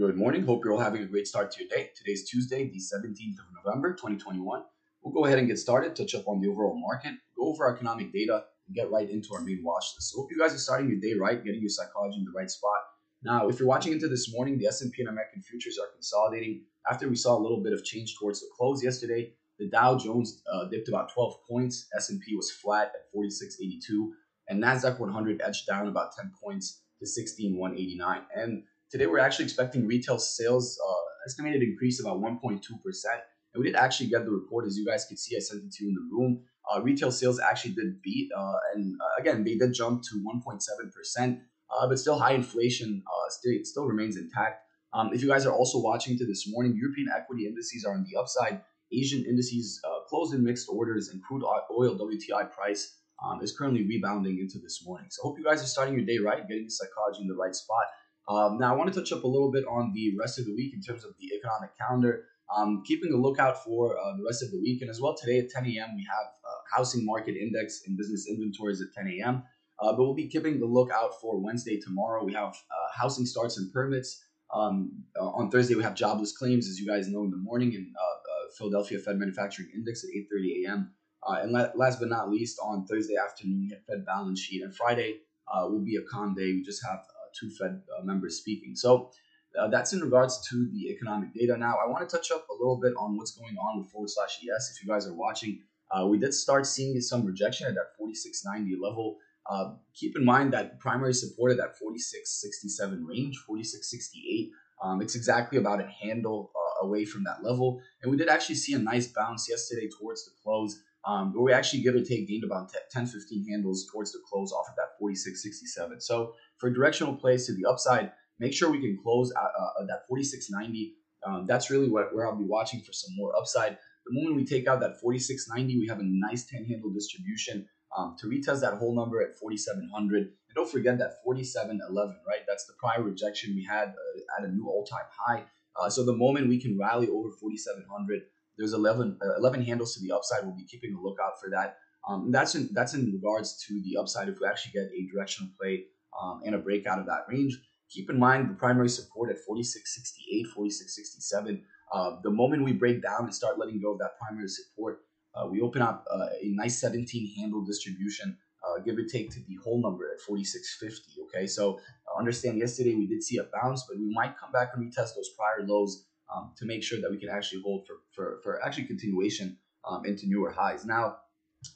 Good morning. Hope you're all having a great start to your day. Today's Tuesday, the 17th of November, 2021. We'll go ahead and get started, touch up on the overall market, go over our economic data, and get right into our main watch list. So hope you guys are starting your day right, getting your psychology in the right spot. Now, if you're watching into this morning, the S&P and American futures are consolidating. After we saw a little bit of change towards the close yesterday, the Dow Jones uh, dipped about 12 points. S&P was flat at 46.82, and Nasdaq 100 edged down about 10 points to 16,189. And today we're actually expecting retail sales uh, estimated increase about 1.2 percent. And we did actually get the report, as you guys can see. I sent it to you in the room. Uh, retail sales actually did beat, uh, and uh, again, they did jump to 1.7 percent, uh, but still high inflation uh, still still remains intact. Um, if you guys are also watching to this morning, European equity indices are on the upside. Asian indices uh, closed in mixed orders, and crude oil WTI price um, is currently rebounding into this morning. So, I hope you guys are starting your day right, getting the psychology in the right spot. Um, now, I want to touch up a little bit on the rest of the week in terms of the economic calendar. Um, keeping a lookout for uh, the rest of the week. And as well, today at 10 a.m., we have uh, housing market index and business inventories at 10 a.m. Uh, but we'll be keeping the lookout for Wednesday tomorrow. We have uh, housing starts and permits. Um, uh, on Thursday, we have jobless claims, as you guys know, in the morning, and uh, Philadelphia Fed Manufacturing Index at 8:30 a.m. and la- last but not least, on Thursday afternoon, we have Fed balance sheet, and Friday will be a calm day. We just have two Fed members speaking. So uh, that's in regards to the economic data. Now, I want to touch up a little bit on what's going on with forward slash ES. If you guys are watching, uh, we did start seeing some rejection at that 4690 level. Uh, keep in mind that primary support at that 4667 range, 4668. Um, it's exactly about a handle uh, away from that level. And we did actually see a nice bounce yesterday towards the close. Um, but we actually give or take gained about 10 15 handles towards the close off of that 4667. So for directional plays to the upside, make sure we can close at, uh, that 4690. Um, that's really what, where I'll be watching for some more upside. The moment we take out that 4690, we have a nice 10 handle distribution um, to retest that whole number at 4700. And don't forget that 4711, right? That's the prior rejection we had uh, at a new all time high. Uh, so the moment we can rally over 4700, there's 11, uh, 11 handles to the upside. We'll be keeping a lookout for that. Um, that's in that's in regards to the upside if we actually get a directional play um, and a breakout of that range. Keep in mind the primary support at 4668, 4667. Uh, the moment we break down and start letting go of that primary support, uh, we open up uh, a nice 17 handle distribution, uh, give or take to the whole number at 4650. Okay, so uh, understand yesterday we did see a bounce, but we might come back and retest those prior lows um, to make sure that we can actually hold for, for, for actually continuation um, into newer highs. Now,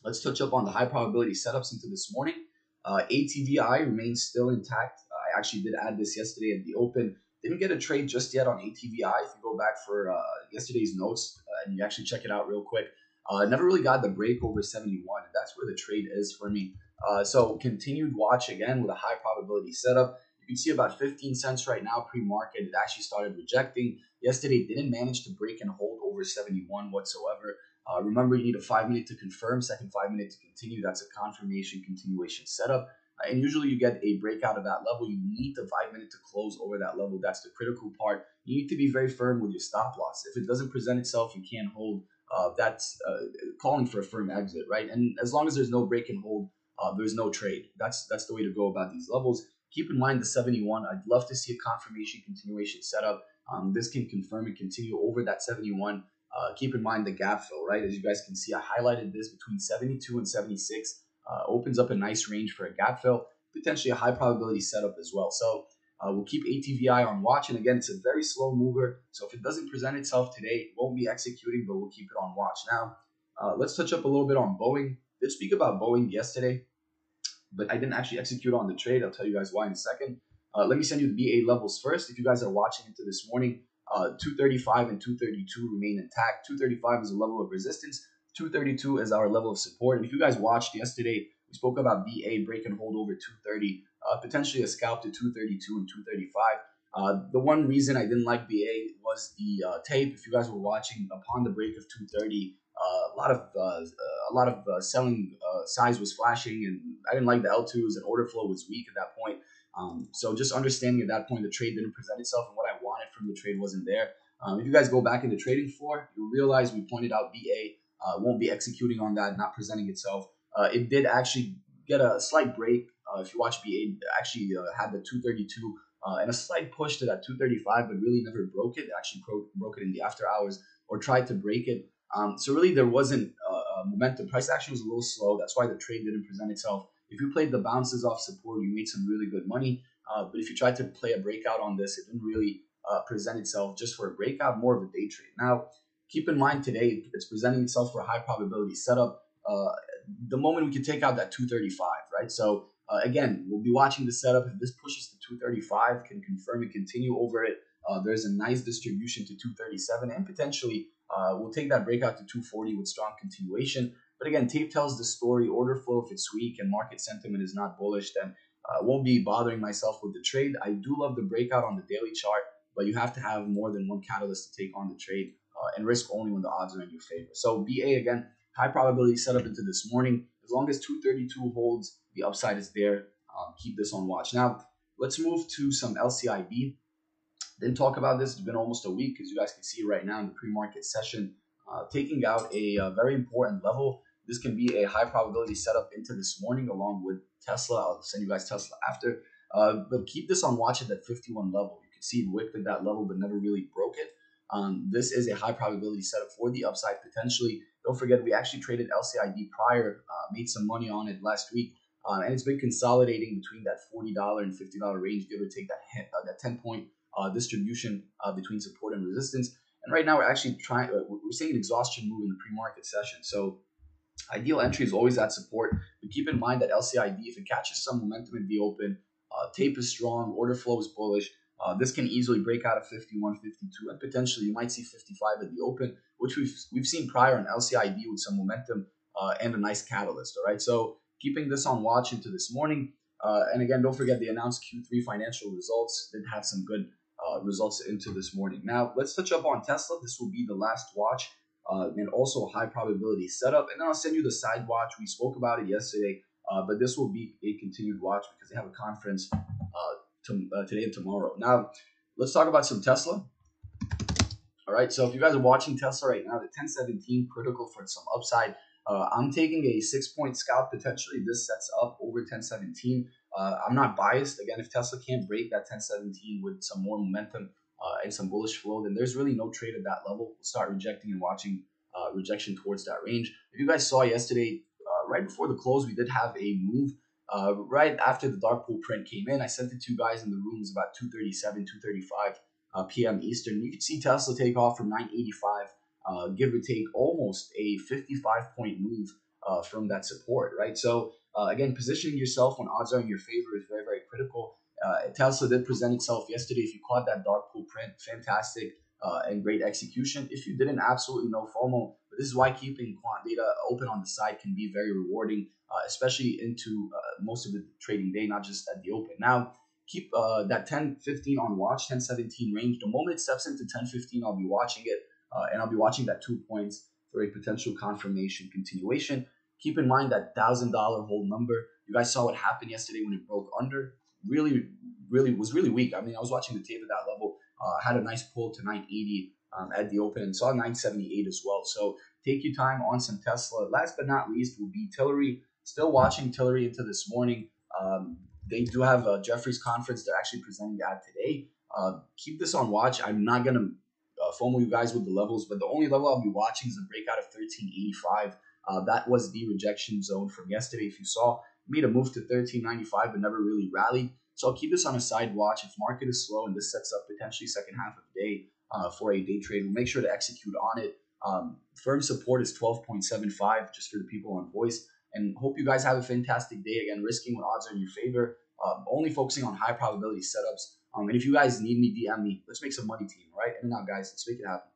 let's touch up on the high probability setups into this morning. Uh, ATVI remains still intact I actually did add this yesterday at the open. Didn't get a trade just yet on ATVI. If you go back for uh, yesterday's notes uh, and you actually check it out real quick, uh, never really got the break over 71. And that's where the trade is for me. Uh, so continued watch again with a high probability setup. You can see about 15 cents right now pre-market. It actually started rejecting. Yesterday didn't manage to break and hold over 71 whatsoever. Uh, remember, you need a five minute to confirm, second five minute to continue. That's a confirmation continuation setup and usually you get a breakout of that level. You need the five minute to close over that level. That's the critical part. You need to be very firm with your stop loss. If it doesn't present itself, you can't hold. Uh, that's uh, calling for a firm exit, right? And as long as there's no break and hold, uh, there's no trade. That's that's the way to go about these levels. Keep in mind the 71. I'd love to see a confirmation continuation setup. Um, this can confirm and continue over that 71. Uh, keep in mind the gap fill, right? As you guys can see, I highlighted this between 72 and 76 uh, opens up a nice range for a gap fill, potentially a high probability setup as well. So uh, we'll keep ATVI on watch. And again, it's a very slow mover. So if it doesn't present itself today, it won't be executing, but we'll keep it on watch. Now, uh, let's touch up a little bit on Boeing. Did speak about Boeing yesterday, but I didn't actually execute on the trade. I'll tell you guys why in a second. Uh, let me send you the BA levels first. If you guys are watching into this morning, uh, 235 and 232 remain intact. 235 is a level of resistance. 232 is our level of support. And if you guys watched yesterday, we spoke about BA break and hold over 230, uh, potentially a scalp to 232 and 235. Uh, the one reason I didn't like BA was the uh, tape. If you guys were watching upon the break of 230, uh, a lot of a lot of selling size was flashing, and I didn't like the L2s and order flow was weak at that point. Um, so just understanding at that point the trade didn't present itself, and what I wanted from the trade wasn't there. Um, if you guys go back in the trading floor, you'll realize we pointed out BA uh, won't be executing on that, not presenting itself. Uh, it did actually get a slight break. Uh, if you watch BA, actually uh, had the 232 uh, and a slight push to that 235, but really never broke it. Actually broke, broke it in the after hours or tried to break it. Um, so really, there wasn't uh, momentum. Price action was a little slow. That's why the trade didn't present itself. If you played the bounces off support, you made some really good money. Uh, but if you tried to play a breakout on this, it didn't really uh, present itself just for a breakout, more of a day trade. Now, keep in mind today, it's presenting itself for a high probability setup. Uh, the moment we can take out that 235, right? So uh, again, we'll be watching the setup. If this pushes to 235, can confirm and continue over it. Uh, there's a nice distribution to 237, and potentially uh, we'll take that breakout to 240 with strong continuation. But again, tape tells the story. Order flow, if it's weak and market sentiment is not bullish, then I uh, won't be bothering myself with the trade. I do love the breakout on the daily chart, but you have to have more than one catalyst to take on the trade uh, and risk only when the odds are in your favor. So BA again, high probability setup into this morning. As long as 232 holds, the upside is there. Um, keep this on watch. Now, let's move to some LCID. Didn't talk about this. It's been almost a week, as you guys can see right now in the pre-market session, uh, taking out a, a, uh, very important level. This can be a high probability setup into this morning, along with Tesla. I'll send you guys Tesla after. Uh, but keep this on watch at that 51 level. You can see it wicked at that level, but never really broke it. Um, this is a high probability setup for the upside potentially. Don't forget, we actually traded LCID prior, uh, made some money on it last week, uh, and it's been consolidating between that $40 and $50 range, give or take that, uh, that 10 point uh, distribution uh, between support and resistance. And right now, we're actually trying, we're seeing an exhaustion move in the pre market session. So, ideal entry is always at support, but keep in mind that LCID, if it catches some momentum in the open, tape is strong, order flow is bullish. Uh, this can easily break out of 51, 52, and potentially you might see 55 at the open, which we've we've seen prior on LCID with some momentum uh, and a nice catalyst. All right, so keeping this on watch into this morning. Uh, and again, don't forget the announced Q3 financial results did have some good uh, results into this morning. Now let's touch up on Tesla. This will be the last watch. Uh, and also high probability setup. And then I'll send you the side watch. We spoke about it yesterday, uh, but this will be a continued watch because they have a conference to, uh, today and tomorrow. Now, let's talk about some Tesla. All right, so if you guys are watching Tesla right now, the 1017 critical for some upside. Uh, I'm taking a six point scalp potentially. This sets up over 1017. Uh, I'm not biased. Again, if Tesla can't break that 1017 with some more momentum uh, and some bullish flow, then there's really no trade at that level. We'll start rejecting and watching uh, rejection towards that range. If you guys saw yesterday, uh, right before the close, we did have a move uh, right after the dark pool print came in, I sent it to guys in the rooms about 2:37, 2:35 uh, p.m. Eastern. You could see Tesla take off from 985, uh, give or take almost a 55 point move uh, from that support, right? So again, positioning yourself when odds are in your favor is very, very critical. Uh, Tesla did present itself yesterday. If you caught that dark pool print, fantastic and great execution. If you didn't, absolutely no FOMO. But this is why keeping quant data open on the side can be very rewarding uh, especially into uh, most of the trading day, not just at the open. Now, keep uh, that 10 15 on watch, 10 17 range. The moment it steps into 10 15, I'll be watching it uh, and I'll be watching that two points for a potential confirmation continuation. Keep in mind that $1,000 whole number. You guys saw what happened yesterday when it broke under. Really, really was really weak. I mean, I was watching the tape at that level. Uh, had a nice pull to 980 um, at the open and saw 978 as well. So take your time on some Tesla. Last but not least will be Tilray. Still watching Tilray into this morning. Um, they do have a Jefferies conference. They're actually presenting that today. Uh, keep this on watch. I'm not gonna uh, FOMO you guys with the levels, but the only level I'll be watching is the breakout of 1385. Uh, that was the rejection zone from yesterday. If you saw, made a move to 1395, but never really rallied. So I'll keep this on a side watch. If market is slow and this sets up potentially second half of the day uh, for a day trade, we'll make sure to execute on it. Um, firm support is 12.75 just for the people on voice. And hope you guys have a fantastic day. Again, risking when odds are in your favor. Um, only focusing on high probability setups. Um, and if you guys need me, DM me. Let's make some money team, right? And now, guys, let's make it happen.